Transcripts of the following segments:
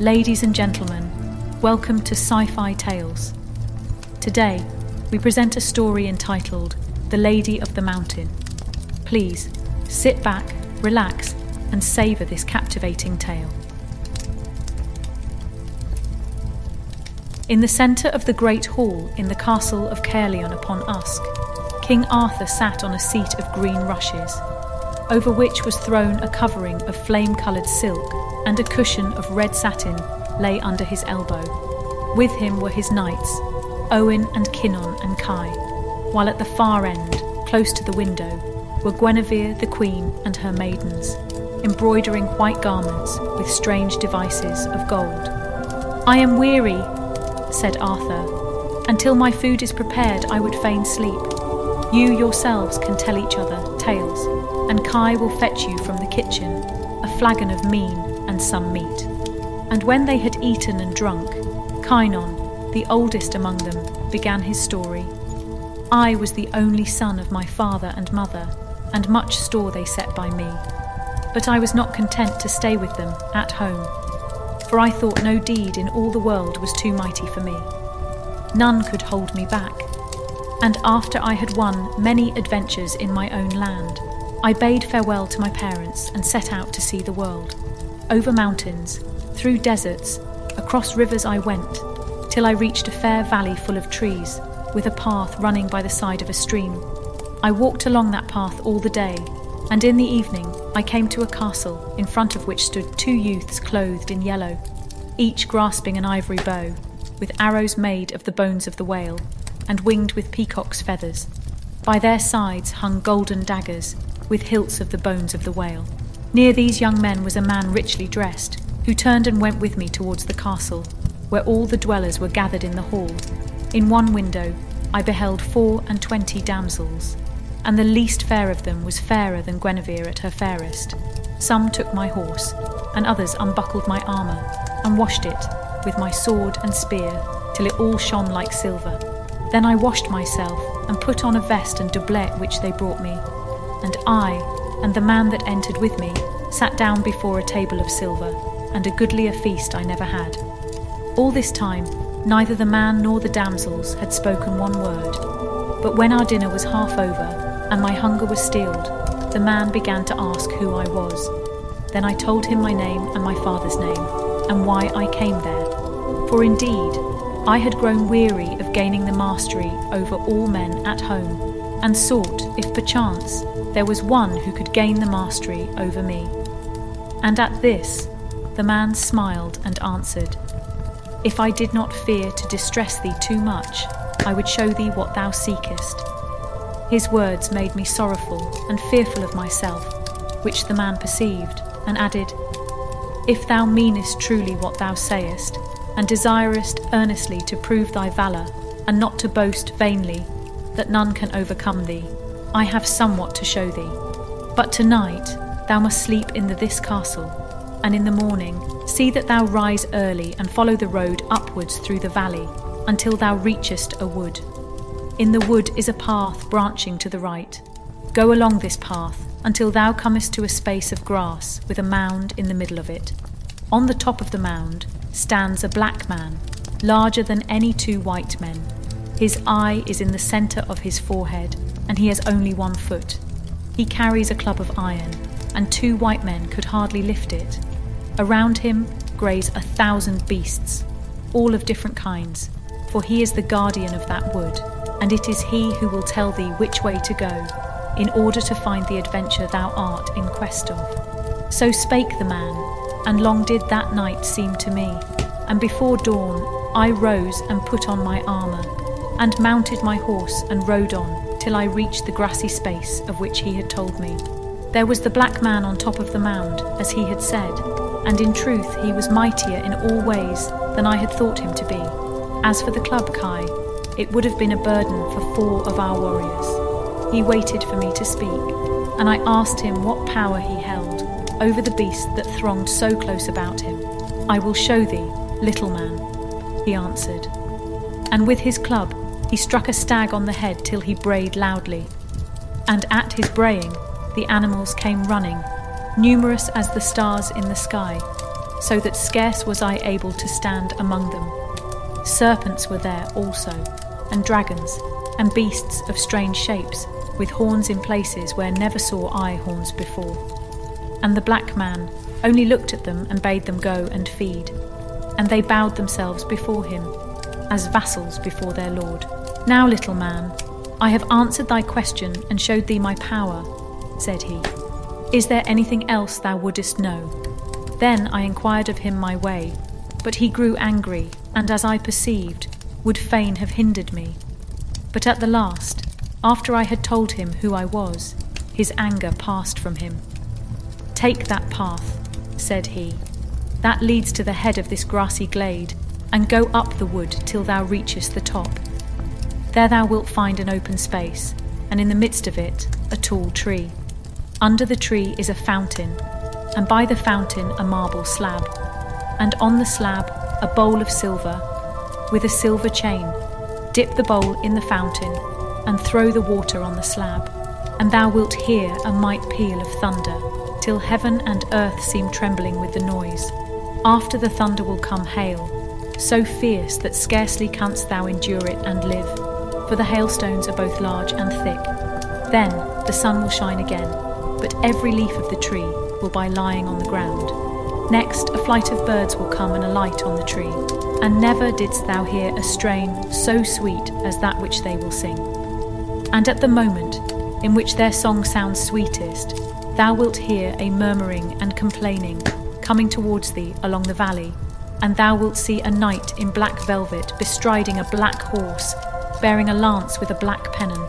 Ladies and gentlemen, welcome to Sci Fi Tales. Today, we present a story entitled The Lady of the Mountain. Please sit back, relax, and savour this captivating tale. In the centre of the great hall in the castle of Caerleon upon Usk, King Arthur sat on a seat of green rushes, over which was thrown a covering of flame coloured silk, and a cushion of red satin lay under his elbow. With him were his knights, Owen and Kynon and Kai, while at the far end, close to the window, were Guinevere the queen and her maidens, embroidering white garments with strange devices of gold. I am weary, said Arthur. Until my food is prepared, I would fain sleep. You yourselves can tell each other tales, and Kai will fetch you from the kitchen a flagon of mean and some meat. And when they had eaten and drunk, Kynon, the oldest among them, began his story. I was the only son of my father and mother, and much store they set by me. But I was not content to stay with them at home, for I thought no deed in all the world was too mighty for me. None could hold me back and after I had won many adventures in my own land, I bade farewell to my parents and set out to see the world. Over mountains, through deserts, across rivers I went, till I reached a fair valley full of trees, with a path running by the side of a stream. I walked along that path all the day, and in the evening I came to a castle, in front of which stood two youths clothed in yellow, each grasping an ivory bow, with arrows made of the bones of the whale and winged with peacock's feathers. By their sides hung golden daggers, with hilts of the bones of the whale. Near these young men was a man richly dressed, who turned and went with me towards the castle, where all the dwellers were gathered in the hall. In one window I beheld four and twenty damsels, and the least fair of them was fairer than Guinevere at her fairest. Some took my horse, and others unbuckled my armour, and washed it with my sword and spear till it all shone like silver. Then I washed myself and put on a vest and doublet which they brought me. And I, and the man that entered with me, sat down before a table of silver, and a goodlier feast I never had. All this time, neither the man nor the damsels had spoken one word. But when our dinner was half over, and my hunger was stilled, the man began to ask who I was. Then I told him my name and my father's name, and why I came there. For indeed, I had grown weary of gaining the mastery over all men at home, and sought, if perchance, there was one who could gain the mastery over me. And at this, the man smiled and answered, If I did not fear to distress thee too much, I would show thee what thou seekest. His words made me sorrowful and fearful of myself, which the man perceived, and added, If thou meanest truly what thou sayest, and desirest earnestly to prove thy valour, and not to boast vainly that none can overcome thee, I have somewhat to show thee. But tonight thou must sleep in the this castle, and in the morning see that thou rise early and follow the road upwards through the valley until thou reachest a wood. In the wood is a path branching to the right. Go along this path until thou comest to a space of grass with a mound in the middle of it. On the top of the mound stands a black man, larger than any two white men. His eye is in the centre of his forehead, and he has only one foot. He carries a club of iron, and two white men could hardly lift it. Around him graze a thousand beasts, all of different kinds, for he is the guardian of that wood, and it is he who will tell thee which way to go, in order to find the adventure thou art in quest of. So spake the man, and long did that night seem to me. And before dawn I rose and put on my armour, and mounted my horse and rode on till I reached the grassy space of which he had told me. There was the black man on top of the mound, as he had said, and in truth he was mightier in all ways than I had thought him to be. As for the club Kai, it would have been a burden for four of our warriors. He waited for me to speak, and I asked him what power he held over the beast that thronged so close about him. I will show thee, little man, he answered. And with his club he struck a stag on the head till he brayed loudly. And at his braying the animals came running, numerous as the stars in the sky. so that scarce was I able to stand among them. Serpents were there also, and dragons, and beasts of strange shapes, with horns in places where never saw I horns before. And the black man only looked at them and bade them go and feed. And they bowed themselves before him, as vassals before their lord. Now, little man, I have answered thy question and showed thee my power, said he. Is there anything else thou wouldest know? Then I inquired of him my way, but he grew angry, and as I perceived, would fain have hindered me. But at the last, after I had told him who I was, his anger passed from him. Take that path, said he. That leads to the head of this grassy glade, and go up the wood till thou reachest the top. There thou wilt find an open space, and in the midst of it a tall tree. Under the tree is a fountain, and by the fountain a marble slab, and on the slab a bowl of silver with a silver chain. Dip the bowl in the fountain, and throw the water on the slab, and thou wilt hear a might peal of thunder, till heaven and earth seem trembling with the noise. After the thunder will come hail, so fierce that scarcely canst thou endure it and live, for the hailstones are both large and thick. Then the sun will shine again, but every leaf of the tree will be lying on the ground. Next, a flight of birds will come and alight on the tree, and never didst thou hear a strain so sweet as that which they will sing. And at the moment in which their song sounds sweetest, thou wilt hear a murmuring and complaining coming towards thee along the valley, and thou wilt see a knight in black velvet bestriding a black horse, bearing a lance with a black pennon,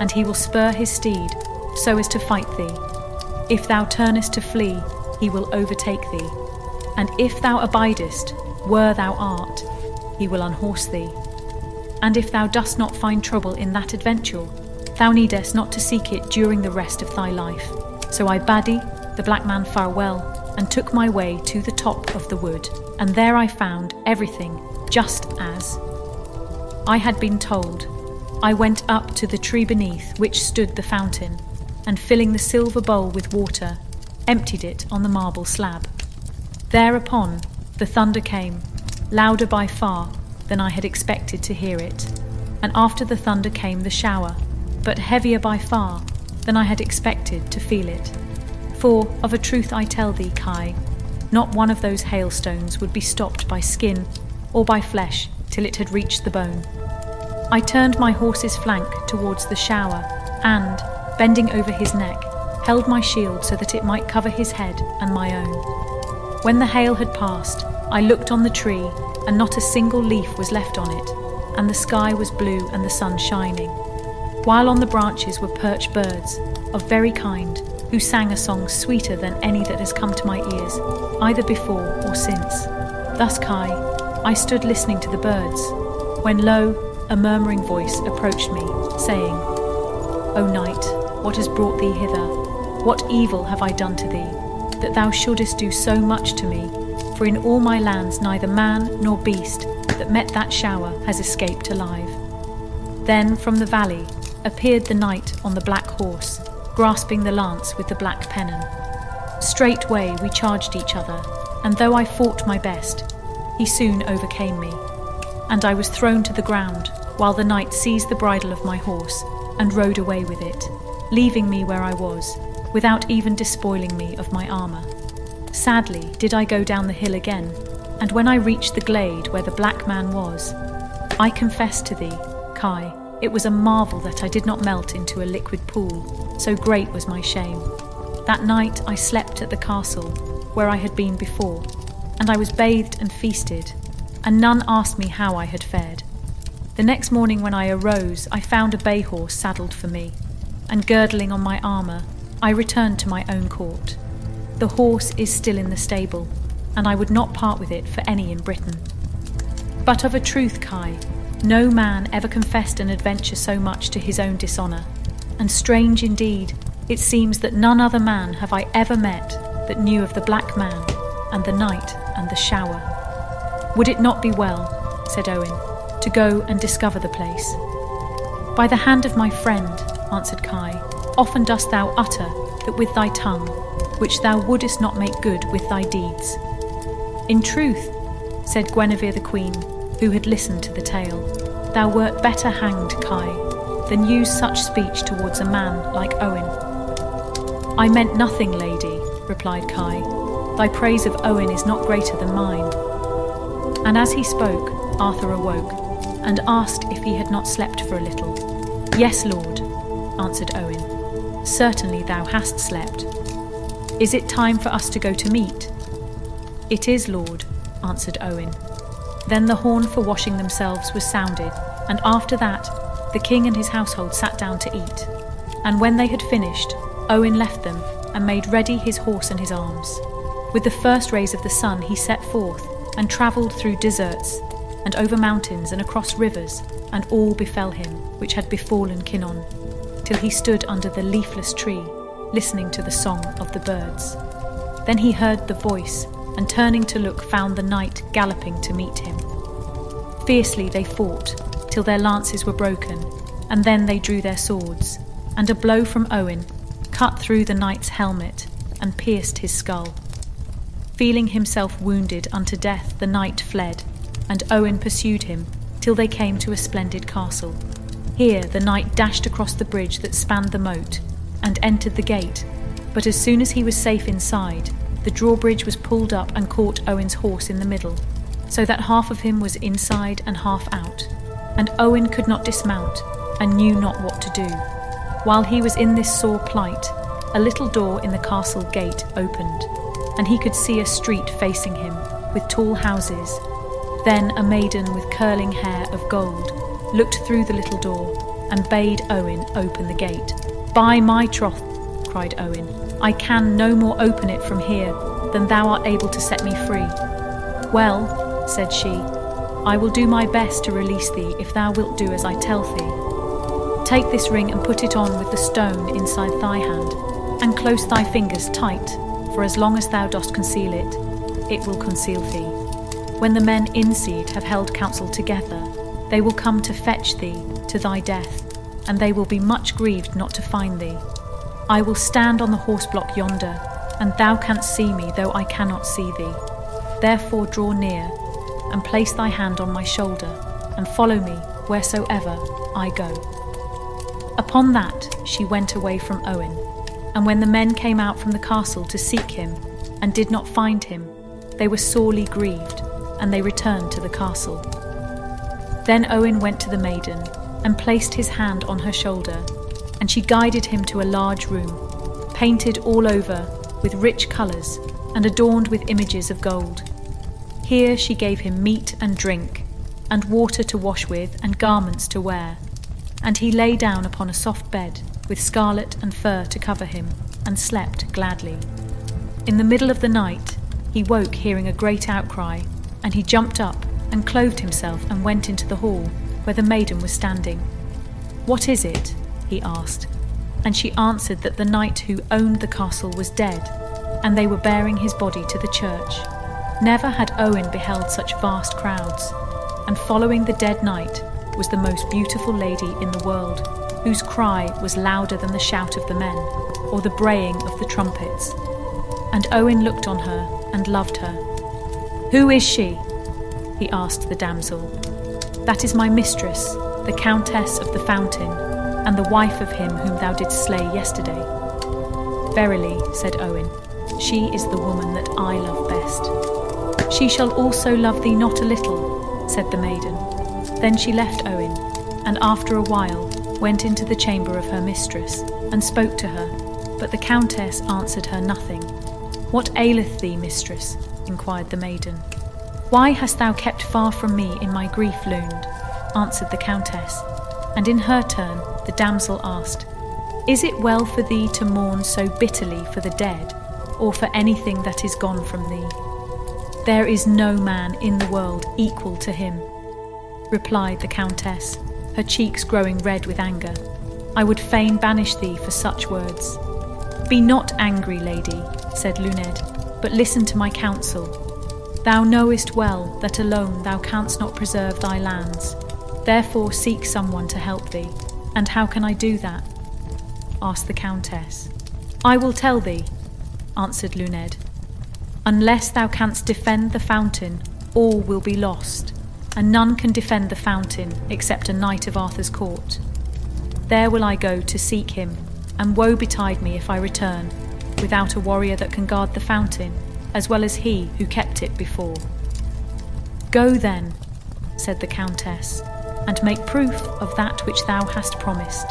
and he will spur his steed so as to fight thee. If thou turnest to flee, he will overtake thee, and if thou abidest, where thou art, he will unhorse thee. And if thou dost not find trouble in that adventure, thou needest not to seek it during the rest of thy life. So I bade the black man farewell, and took my way to the top of the wood, and there I found everything just as I had been told. I went up to the tree beneath which stood the fountain, and filling the silver bowl with water, emptied it on the marble slab. Thereupon the thunder came, louder by far than I had expected to hear it, and after the thunder came the shower, but heavier by far than I had expected to feel it. For, of a truth I tell thee, Kai, not one of those hailstones would be stopped by skin or by flesh till it had reached the bone. I turned my horse's flank towards the shower, and, bending over his neck, held my shield so that it might cover his head and my own. When the hail had passed, I looked on the tree, and not a single leaf was left on it, and the sky was blue and the sun shining. While on the branches were perched birds, of very kind, who sang a song sweeter than any that has come to my ears, either before or since. Thus, Kai, I stood listening to the birds, when lo, a murmuring voice approached me, saying, O knight, what has brought thee hither? What evil have I done to thee, that thou shouldest do so much to me? For in all my lands neither man nor beast that met that shower has escaped alive. Then from the valley appeared the knight on the black horse, grasping the lance with the black pennon. Straightway we charged each other, and though I fought my best, he soon overcame me, and I was thrown to the ground, while the knight seized the bridle of my horse and rode away with it, leaving me where I was, without even despoiling me of my armour. Sadly did I go down the hill again, and when I reached the glade where the black man was, I confess to thee, Kai, it was a marvel that I did not melt into a liquid pool, so great was my shame. That night I slept at the castle, where I had been before, and I was bathed and feasted, and none asked me how I had fared. The next morning when I arose, I found a bay horse saddled for me, and girdling on my armour, I returned to my own court. The horse is still in the stable, and I would not part with it for any in Britain. But of a truth, Kai, no man ever confessed an adventure so much to his own dishonour, and strange indeed, it seems that none other man have I ever met that knew of the black man, and the night, and the shower. Would it not be well, said Owen, to go and discover the place? By the hand of my friend, answered Kai, often dost thou utter that with thy tongue which thou wouldest not make good with thy deeds. In truth, said Guinevere the Queen, who had listened to the tale, thou wert better hanged, Kai, than use such speech towards a man like Owen. I meant nothing, lady, replied Kai. Thy praise of Owen is not greater than mine. And as he spoke, Arthur awoke, and asked if he had not slept for a little. Yes, lord, answered Owen. Certainly thou hast slept. Is it time for us to go to meat? It is, lord, answered Owen. Then the horn for washing themselves was sounded, and after that the king and his household sat down to eat. And when they had finished, Owen left them and made ready his horse and his arms. With the first rays of the sun, he set forth and travelled through deserts, and over mountains and across rivers, and all befell him which had befallen Kynon, till he stood under the leafless tree, listening to the song of the birds. Then he heard the voice, and turning to look, found the knight galloping to meet him. Fiercely they fought, till their lances were broken, and then they drew their swords, and a blow from Owen cut through the knight's helmet and pierced his skull. Feeling himself wounded unto death, the knight fled, and Owen pursued him till they came to a splendid castle. Here the knight dashed across the bridge that spanned the moat and entered the gate, but as soon as he was safe inside, the drawbridge was pulled up and caught Owen's horse in the middle, so that half of him was inside and half out. And Owen could not dismount and knew not what to do. While he was in this sore plight, a little door in the castle gate opened, and he could see a street facing him, with tall houses. Then a maiden with curling hair of gold looked through the little door and bade Owen open the gate. By my troth, cried Owen, I can no more open it from here than thou art able to set me free. Well, said she, I will do my best to release thee if thou wilt do as I tell thee. Take this ring and put it on with the stone inside thy hand, and close thy fingers tight for as long as thou dost conceal it, it will conceal thee. When the men in seed have held counsel together, they will come to fetch thee to thy death, and they will be much grieved not to find thee. I will stand on the horse block yonder, and thou canst see me, though I cannot see thee. Therefore draw near, and place thy hand on my shoulder, and follow me wheresoever I go. Upon that she went away from Owen and when the men came out from the castle to seek him, and did not find him, they were sorely grieved, and they returned to the castle. Then Owen went to the maiden, and placed his hand on her shoulder, and she guided him to a large room, painted all over with rich colours, and adorned with images of gold. Here she gave him meat and drink, and water to wash with, and garments to wear. And he lay down upon a soft bed, with scarlet and fur to cover him, and slept gladly. In the middle of the night, he woke hearing a great outcry, and he jumped up and clothed himself and went into the hall where the maiden was standing. What is it? he asked, and she answered that the knight who owned the castle was dead, and they were bearing his body to the church. Never had Owen beheld such vast crowds, and following the dead knight was the most beautiful lady in the world whose cry was louder than the shout of the men or the braying of the trumpets. And Owen looked on her and loved her. Who is she? he asked the damsel. That is my mistress, the Countess of the Fountain, and the wife of him whom thou didst slay yesterday. Verily, said Owen, she is the woman that I love best. She shall also love thee not a little, said the maiden. Then she left Owen, and after a while went into the chamber of her mistress, and spoke to her, but the countess answered her nothing. What aileth thee, mistress? Inquired the maiden. Why hast thou kept far from me in my grief, Luned? answered the countess. And in her turn, the damsel asked, Is it well for thee to mourn so bitterly for the dead, or for anything that is gone from thee? There is no man in the world equal to him, replied the countess her cheeks growing red with anger. I would fain banish thee for such words. Be not angry, lady, said Luned, but listen to my counsel. Thou knowest well that alone thou canst not preserve thy lands. Therefore seek someone to help thee. And how can I do that? asked the Countess. I will tell thee, answered Luned. Unless thou canst defend the fountain, all will be lost, and none can defend the fountain except a knight of Arthur's court. There will I go to seek him, and woe betide me if I return, without a warrior that can guard the fountain, as well as he who kept it before. Go then, said the Countess, and make proof of that which thou hast promised.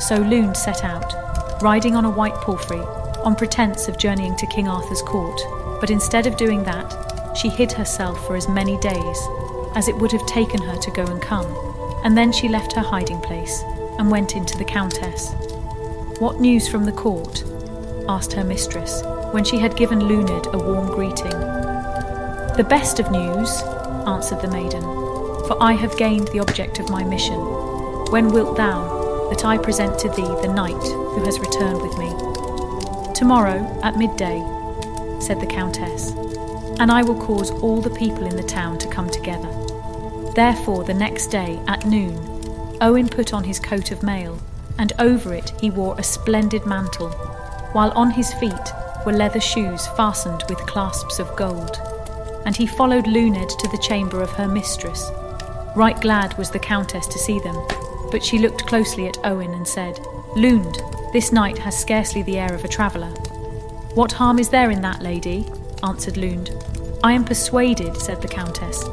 So Luned set out, riding on a white palfrey, on pretence of journeying to King Arthur's court, but instead of doing that, she hid herself for as many days as it would have taken her to go and come, and then she left her hiding place and went into the Countess. What news from the court? Asked her mistress, when she had given Luned a warm greeting. The best of news, answered the maiden, for I have gained the object of my mission. When wilt thou that I present to thee the knight who has returned with me? Tomorrow at midday, said the Countess, and I will cause all the people in the town to come together. Therefore, the next day at noon, Owen put on his coat of mail, and over it he wore a splendid mantle, while on his feet were leather shoes fastened with clasps of gold. And he followed Luned to the chamber of her mistress. Right glad was the Countess to see them, but she looked closely at Owen and said, Luned, this knight has scarcely the air of a traveller. What harm is there in that, lady? answered Luned. I am persuaded, said the Countess,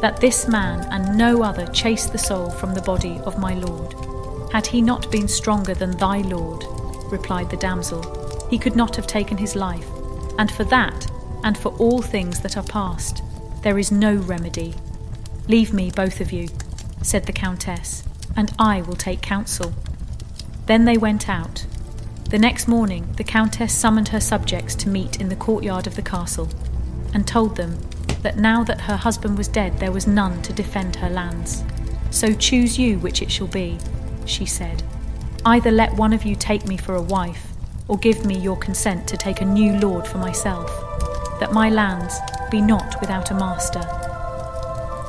that this man and no other chased the soul from the body of my lord. Had he not been stronger than thy lord, replied the damsel, he could not have taken his life, and for that, and for all things that are past, there is no remedy. Leave me, both of you, said the Countess, and I will take counsel. Then they went out. The next morning, the Countess summoned her subjects to meet in the courtyard of the castle, and told them that now that her husband was dead, there was none to defend her lands. So choose you which it shall be, she said. Either let one of you take me for a wife, or give me your consent to take a new lord for myself, that my lands be not without a master.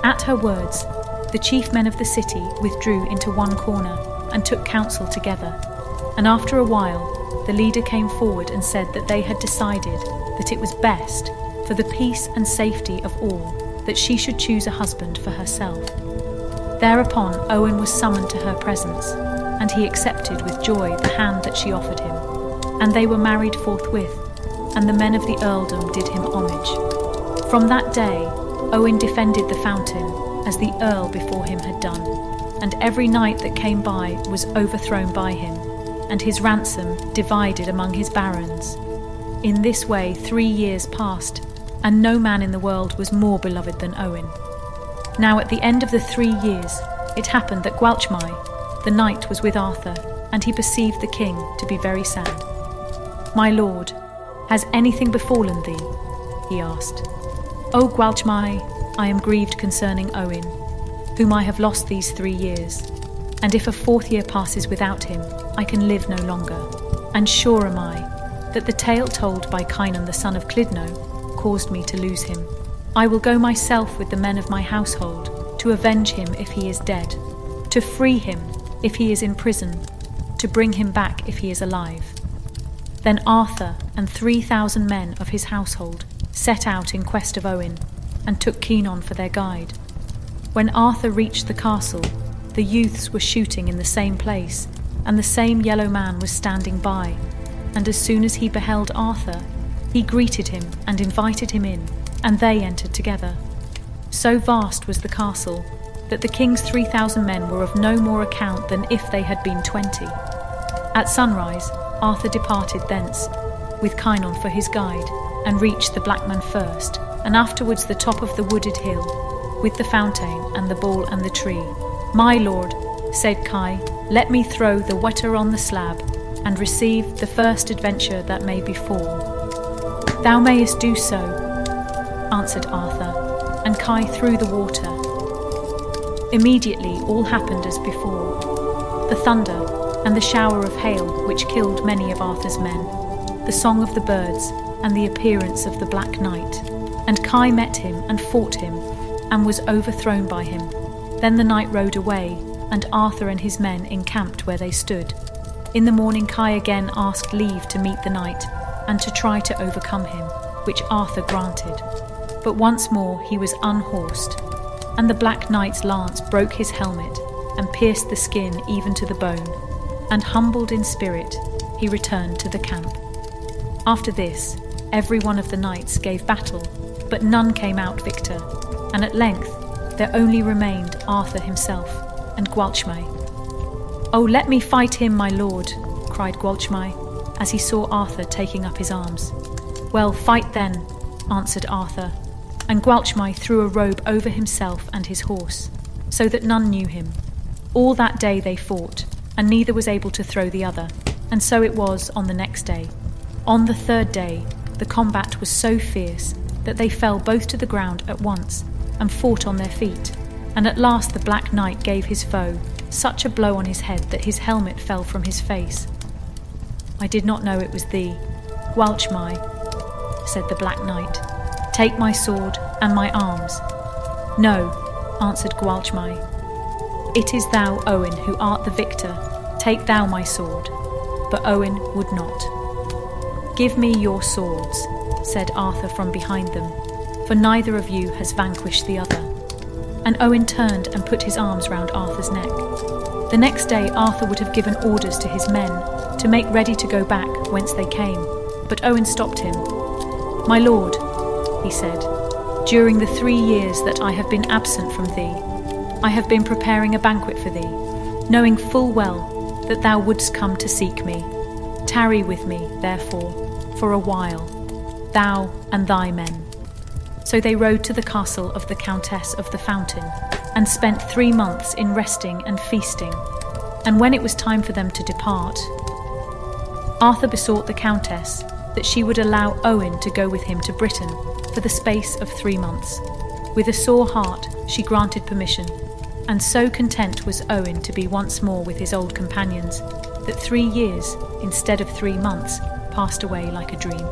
At her words, the chief men of the city withdrew into one corner and took counsel together. And after a while, the leader came forward and said that they had decided that it was best for the peace and safety of all, that she should choose a husband for herself. Thereupon Owen was summoned to her presence, and he accepted with joy the hand that she offered him. And they were married forthwith, and the men of the earldom did him homage. From that day, Owen defended the fountain, as the earl before him had done, and every knight that came by was overthrown by him, and his ransom divided among his barons. In this way, three years passed, and no man in the world was more beloved than Owen. Now, at the end of the three years, it happened that Gwalchmai, the knight, was with Arthur, and he perceived the king to be very sad. My lord, has anything befallen thee? he asked. O Gwalchmai, I am grieved concerning Owen, whom I have lost these three years, and if a fourth year passes without him, I can live no longer. And sure am I that the tale told by Kynon the son of Clydno caused me to lose him. I will go myself with the men of my household to avenge him if he is dead, to free him if he is in prison, to bring him back if he is alive. Then Arthur and three thousand men of his household set out in quest of Owen and took Kynon for their guide. When Arthur reached the castle, the youths were shooting in the same place, and the same yellow man was standing by. And as soon as he beheld Arthur, he greeted him and invited him in, and they entered together. So vast was the castle that the king's 3,000 men were of no more account than if they had been twenty. At sunrise, Arthur departed thence, with Kynon for his guide, and reached the Black Man first, and afterwards the top of the wooded hill, with the fountain and the ball and the tree. My lord, said Kai, let me throw the water on the slab, and receive the first adventure that may befall. Thou mayest do so, answered Arthur, and Kai threw the water. Immediately all happened as before the thunder and the shower of hail which killed many of Arthur's men, the song of the birds, and the appearance of the Black Knight. And Kai met him and fought him, and was overthrown by him. Then the knight rode away, and Arthur and his men encamped where they stood. In the morning, Kai again asked leave to meet the knight and to try to overcome him. which Arthur granted. But once more he was unhorsed, and the Black Knight's lance broke his helmet and pierced the skin even to the bone, and humbled in spirit, he returned to the camp. After this, every one of the knights gave battle, but none came out victor, and at length there only remained Arthur himself and Gwalchmai. Oh, let me fight him, my lord, cried Gwalchmai, as he saw Arthur taking up his arms. Well, fight then, answered Arthur, and Gwalchmai threw a robe over himself and his horse, so that none knew him. All that day they fought, and neither was able to throw the other, and so it was on the next day. On the third day, the combat was so fierce that they fell both to the ground at once and fought on their feet, and at last the Black Knight gave his foe such a blow on his head that his helmet fell from his face. I did not know it was thee, Gwalchmai, said the Black Knight. Take my sword and my arms. No, answered Gwalchmai. It is thou, Owen, who art the victor. Take thou my sword. But Owen would not. Give me your swords, said Arthur from behind them, for neither of you has vanquished the other. And Owen turned and put his arms round Arthur's neck. The next day, Arthur would have given orders to his men to make ready to go back whence they came, but Owen stopped him. My lord, he said, during the three years that I have been absent from thee, I have been preparing a banquet for thee, knowing full well that thou wouldst come to seek me. Tarry with me, therefore, for a while, thou and thy men. So they rode to the castle of the Countess of the Fountain, and spent three months in resting and feasting. And when it was time for them to depart, Arthur besought the Countess that she would allow Owen to go with him to Britain for the space of three months. With a sore heart, she granted permission, and so content was Owen to be once more with his old companions that three years, instead of three months, passed away like a dream.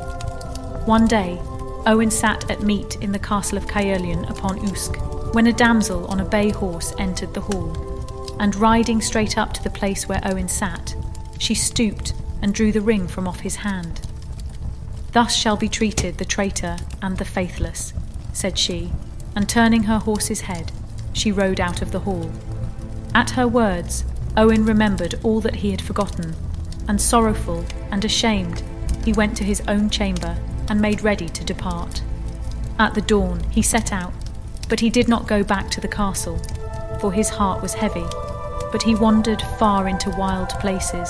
One day, Owen sat at meat in the castle of Caerleon upon Usk, when a damsel on a bay horse entered the hall, and riding straight up to the place where Owen sat, she stooped and drew the ring from off his hand. Thus shall be treated the traitor and the faithless, said she, and turning her horse's head, she rode out of the hall. At her words, Owen remembered all that he had forgotten, and sorrowful and ashamed, he went to his own chamber and made ready to depart. At the dawn, he set out, but he did not go back to the castle, for his heart was heavy, but he wandered far into wild places,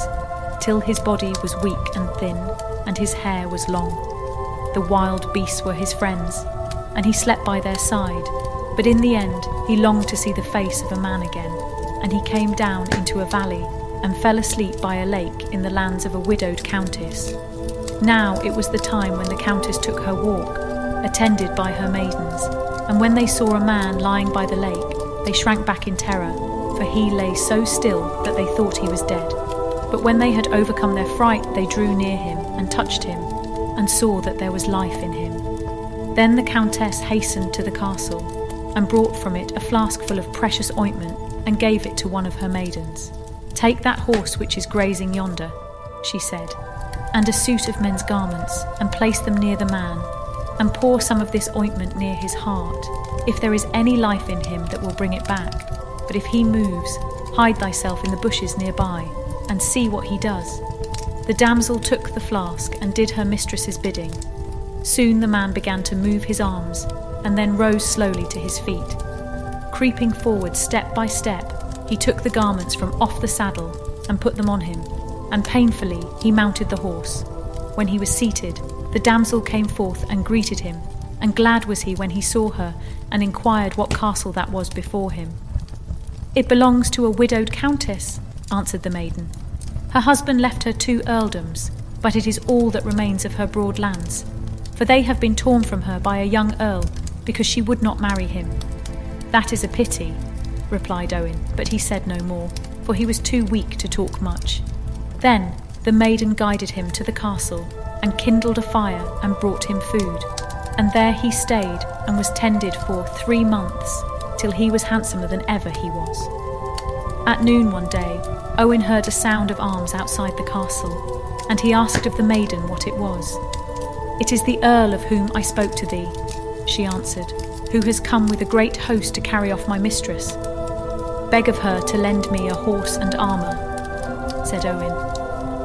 till his body was weak and thin and his hair was long. The wild beasts were his friends, and he slept by their side. But in the end, he longed to see the face of a man again, and he came down into a valley and fell asleep by a lake in the lands of a widowed countess. Now it was the time when the countess took her walk, attended by her maidens, and when they saw a man lying by the lake, they shrank back in terror, for he lay so still that they thought he was dead. But when they had overcome their fright, they drew near him and touched him, and saw that there was life in him. Then the Countess hastened to the castle, and brought from it a flask full of precious ointment, and gave it to one of her maidens. Take that horse which is grazing yonder, she said, and a suit of men's garments, and place them near the man, and pour some of this ointment near his heart, if there is any life in him that will bring it back. But if he moves, hide thyself in the bushes nearby and see what he does. The damsel took the flask and did her mistress's bidding. Soon the man began to move his arms and then rose slowly to his feet. Creeping forward step by step, he took the garments from off the saddle and put them on him, and painfully he mounted the horse. When he was seated, the damsel came forth and greeted him, and glad was he when he saw her and inquired what castle that was before him. It belongs to a widowed countess, answered the maiden. Her husband left her two earldoms, but it is all that remains of her broad lands, for they have been torn from her by a young earl because she would not marry him. That is a pity, replied Owen, but he said no more, for he was too weak to talk much. Then the maiden guided him to the castle and kindled a fire and brought him food, and there he stayed and was tended for three months till he was handsomer than ever he was. At noon one day, Owen heard a sound of arms outside the castle, and he asked of the maiden what it was. It is the Earl of whom I spoke to thee, she answered, who has come with a great host to carry off my mistress. Beg of her to lend me a horse and armour, said Owen,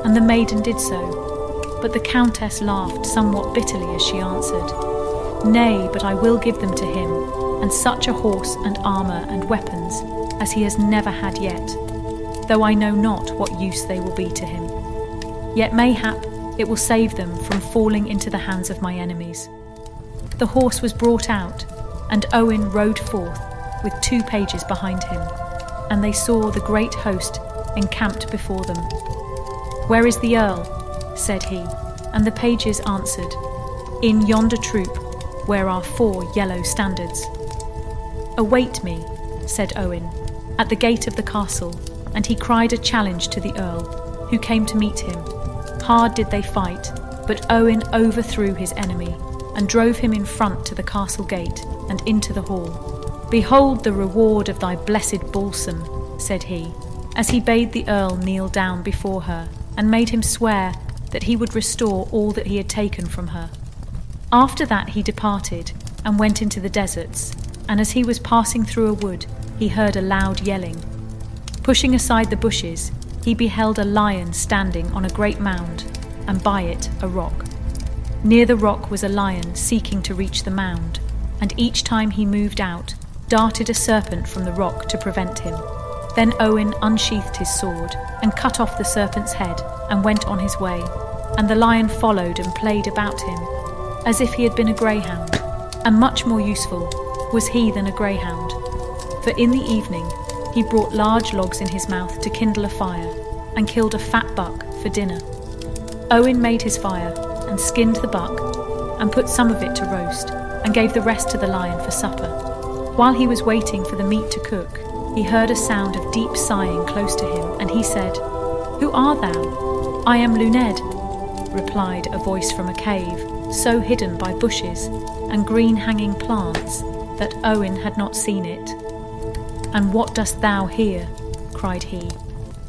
and the maiden did so. But the Countess laughed somewhat bitterly as she answered, Nay, but I will give them to him, and such a horse and armour and weapons as he has never had yet, though I know not what use they will be to him. Yet mayhap it will save them from falling into the hands of my enemies. The horse was brought out, and Owen rode forth with two pages behind him, and they saw the great host encamped before them. Where is the Earl? said he, and the pages answered, In yonder troop, where are four yellow standards. Await me, said Owen, at the gate of the castle, and he cried a challenge to the Earl, who came to meet him Hard did they fight, but Owen overthrew his enemy and drove him in front to the castle gate and into the hall. Behold the reward of thy blessed balsam, said he, as he bade the earl kneel down before her and made him swear that he would restore all that he had taken from her. After that he departed and went into the deserts, and as he was passing through a wood, he heard a loud yelling. Pushing aside the bushes, he beheld a lion standing on a great mound, and by it a rock. Near the rock was a lion seeking to reach the mound, and each time he moved out, darted a serpent from the rock to prevent him. Then Owen unsheathed his sword and cut off the serpent's head and went on his way, and the lion followed and played about him, as if he had been a greyhound, and much more useful was he than a greyhound. For in the evening he brought large logs in his mouth to kindle a fire, and killed a fat buck for dinner. Owen made his fire, and skinned the buck, and put some of it to roast, and gave the rest to the lion for supper. While he was waiting for the meat to cook, he heard a sound of deep sighing close to him, and he said, Who art thou? I am Luned, replied a voice from a cave, so hidden by bushes and green hanging plants that Owen had not seen it. And what dost thou here? cried he.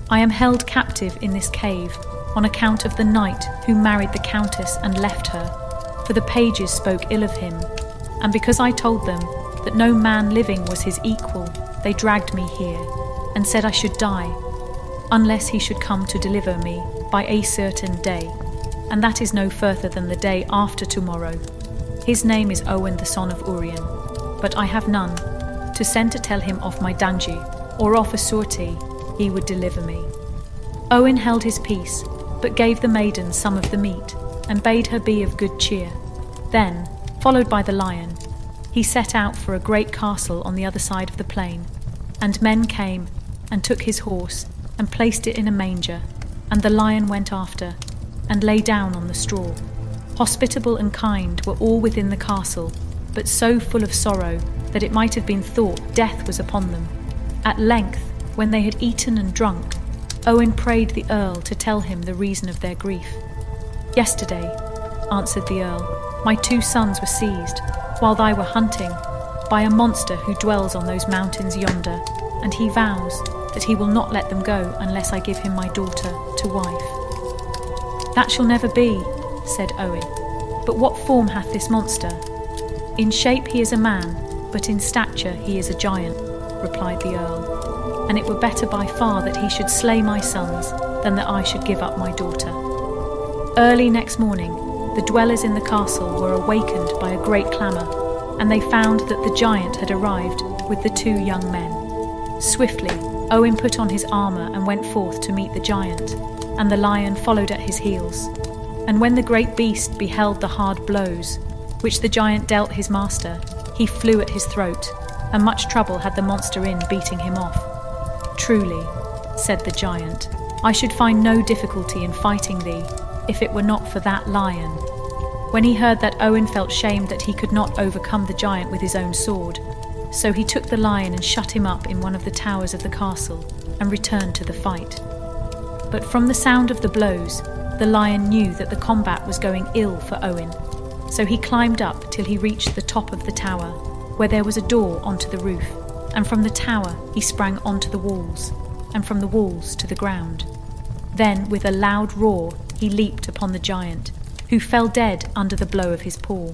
I am held captive in this cave on account of the knight who married the countess and left her, for the pages spoke ill of him, and because I told them that no man living was his equal, they dragged me here, and said I should die, unless he should come to deliver me by a certain day, and that is no further than the day after tomorrow. His name is Owen the son of Urien, but I have none to send to tell him of my danger, or of a sortie he would deliver me. Owen held his peace, but gave the maiden some of the meat, and bade her be of good cheer. Then, followed by the lion, he set out for a great castle on the other side of the plain, and men came and took his horse and placed it in a manger, and the lion went after, and lay down on the straw. Hospitable and kind were all within the castle, but so full of sorrow that it might have been thought death was upon them. At length, when they had eaten and drunk, Owen prayed the Earl to tell him the reason of their grief. Yesterday, answered the Earl, my two sons were seized, while they were hunting, by a monster who dwells on those mountains yonder, and he vows that he will not let them go unless I give him my daughter to wife. That shall never be, said Owen. But what form hath this monster? In shape he is a man, but in stature he is a giant, replied the Earl, and it were better by far that he should slay my sons than that I should give up my daughter. Early next morning, the dwellers in the castle were awakened by a great clamour, and they found that the giant had arrived with the two young men. Swiftly, Owen put on his armour and went forth to meet the giant, and the lion followed at his heels. And when the great beast beheld the hard blows which the giant dealt his master, he flew at his throat, and much trouble had the monster in beating him off. Truly, said the giant, I should find no difficulty in fighting thee, if it were not for that lion. When he heard that, Owen felt shame that he could not overcome the giant with his own sword. So he took the lion and shut him up in one of the towers of the castle, and returned to the fight. But from the sound of the blows, the lion knew that the combat was going ill for Owen so he climbed up till he reached the top of the tower, where there was a door onto the roof, and from the tower he sprang onto the walls, and from the walls to the ground. Then, with a loud roar, he leaped upon the giant, who fell dead under the blow of his paw.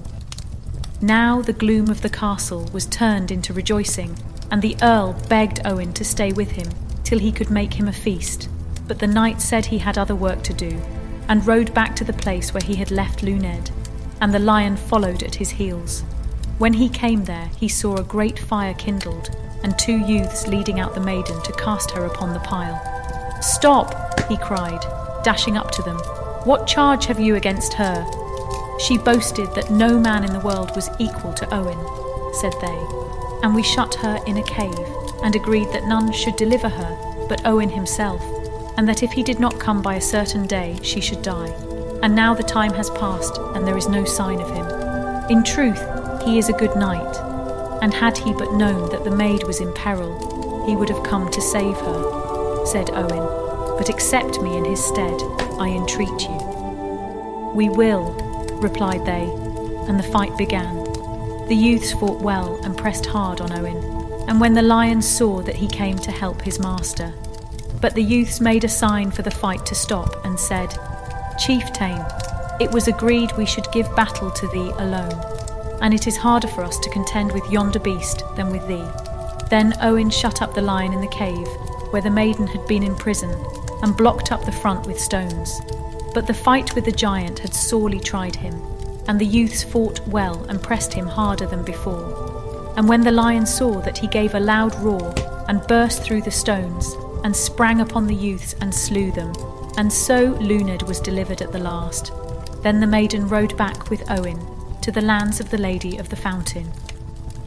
Now the gloom of the castle was turned into rejoicing, and the earl begged Owen to stay with him till he could make him a feast. But the knight said he had other work to do, and rode back to the place where he had left Luned, and the lion followed at his heels. When he came there, he saw a great fire kindled, and two youths leading out the maiden to cast her upon the pile. Stop! he cried, dashing up to them. What charge have you against her? She boasted that no man in the world was equal to Owen, said they, and we shut her in a cave, and agreed that none should deliver her but Owen himself, and that if he did not come by a certain day, she should die. And now the time has passed, and there is no sign of him. In truth, he is a good knight, and had he but known that the maid was in peril, he would have come to save her, said Owen. But accept me in his stead, I entreat you. We will, replied they, and the fight began. The youths fought well and pressed hard on Owen, and when the lion saw that he came to help his master. But the youths made a sign for the fight to stop and said, Chieftain, it was agreed we should give battle to thee alone, and it is harder for us to contend with yonder beast than with thee. Then Owen shut up the lion in the cave, where the maiden had been in prison, and blocked up the front with stones. But the fight with the giant had sorely tried him, and the youths fought well and pressed him harder than before. And when the lion saw that he gave a loud roar and burst through the stones, and sprang upon the youths and slew them, and so Luned was delivered at the last. Then the maiden rode back with Owen to the lands of the Lady of the Fountain,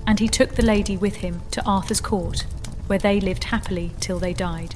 and he took the lady with him to Arthur's court, where they lived happily till they died.